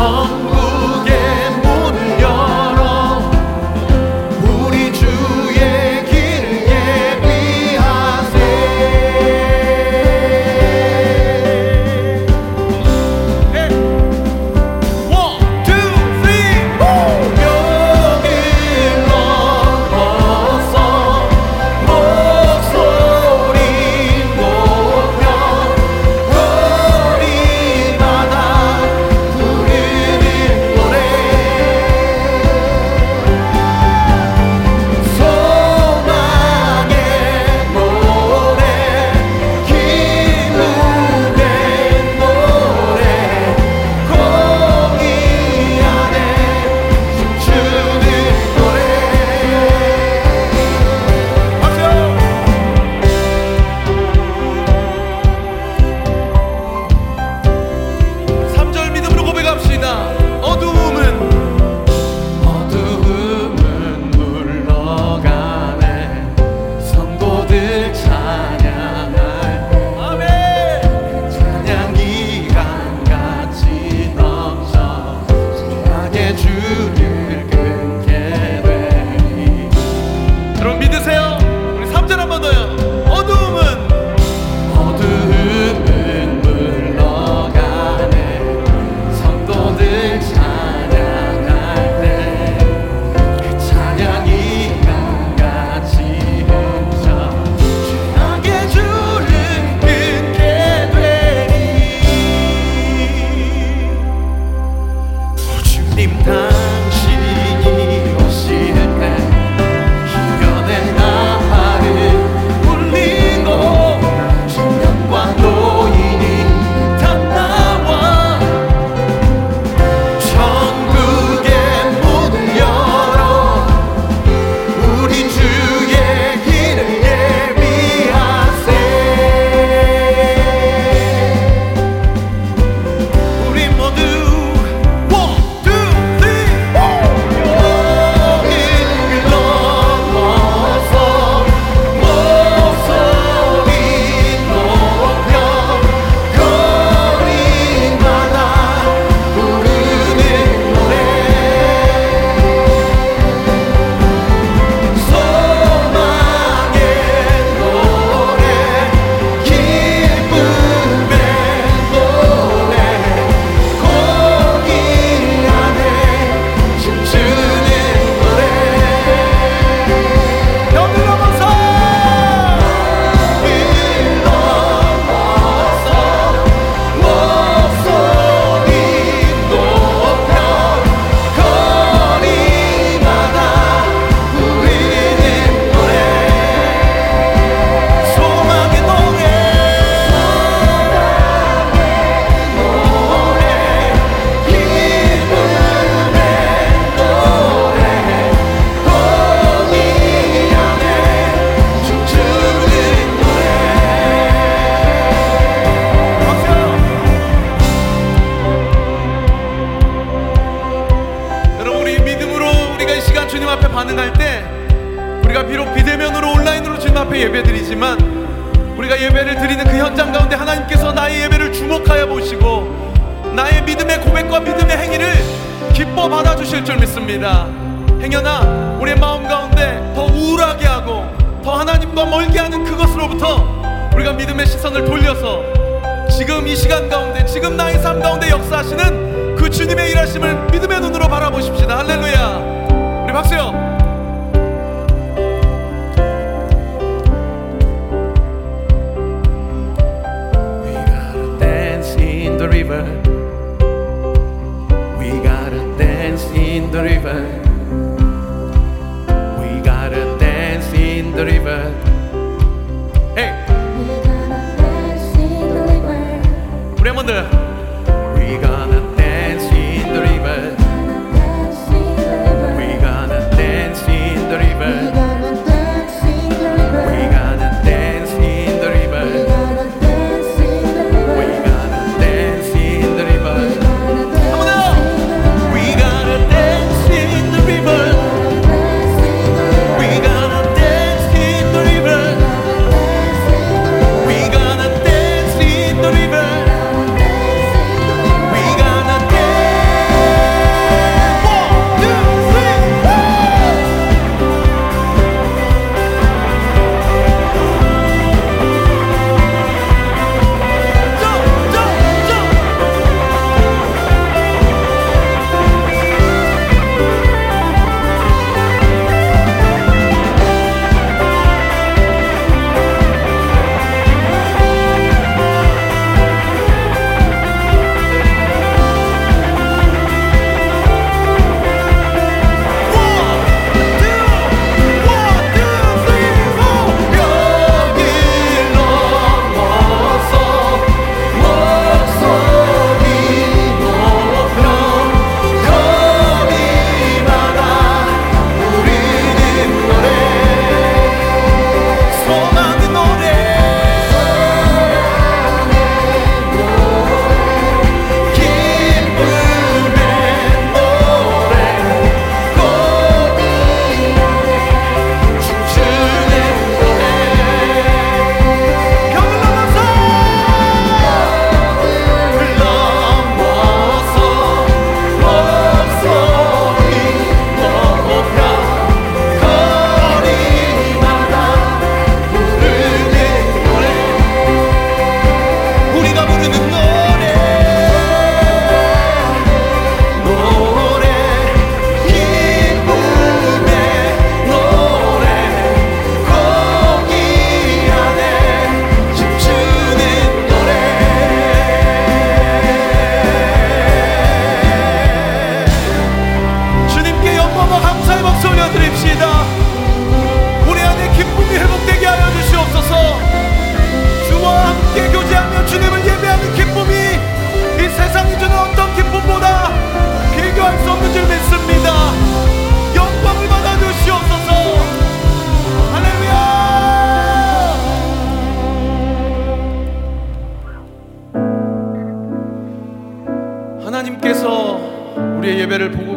home. 받아주실 줄 믿습니다. 행여나 우리의 마음 가운데 더 우울하게 하고 더 하나님과 멀게 하는 그것으로부터 우리가 믿음의 시선을 돌려서 지금 이 시간 가운데 지금 나의 삶 가운데 역사하시는 그그 주님의 일하심을 믿음의 눈으로 바라보십시다. 할렐루야. 우리 박수요 dance in the river We gotta dance in the river Hey 우리 한번 더 We gonna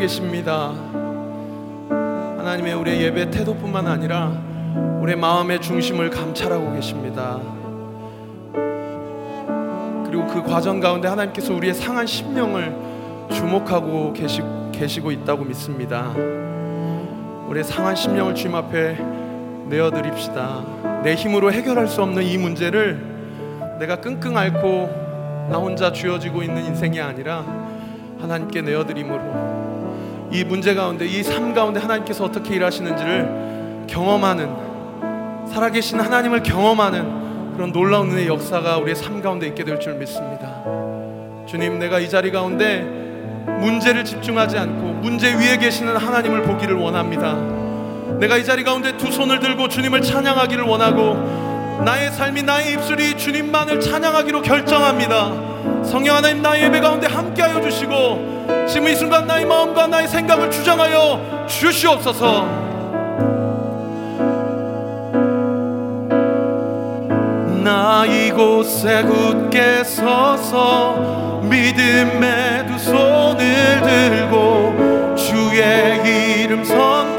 계십니다 하나님의 우리의 예배 태도뿐만 아니라 우리의 마음의 중심을 감찰하고 계십니다. 그리고 그 과정 가운데 하나님께서 우리의 상한 심령을 주목하고 계시, 계시고 있다고 믿습니다. 우리의 상한 심령을 주님 앞에 내어드립시다. 내 힘으로 해결할 수 없는 이 문제를 내가 끙끙 앓고 나 혼자 쥐어지고 있는 인생이 아니라 하나님께 내어드림으로 이 문제 가운데 이 삶 가운데 하나님께서 어떻게 일하시는지를 경험하는 살아계신 하나님을 경험하는 그런 놀라운 은혜의 역사가 우리의 삶 가운데 있게 될 줄 믿습니다. 주님, 내가 이 자리 가운데 문제를 집중하지 않고 문제 위에 계시는 하나님을 보기를 원합니다. 내가 이 자리 가운데 두 손을 들고 주님을 찬양하기를 원하고 나의 삶이 나의 입술이 주님만을 찬양하기로 결정합니다. 성령 하나님 나의 예배 가운데 함께하여 주시고 지금 이 순간 나의 마음과 나의 생각을 주장하여 주시옵소서. 나 이곳에 굳게 서서 믿음의 두 손을 들고 주의 이름 선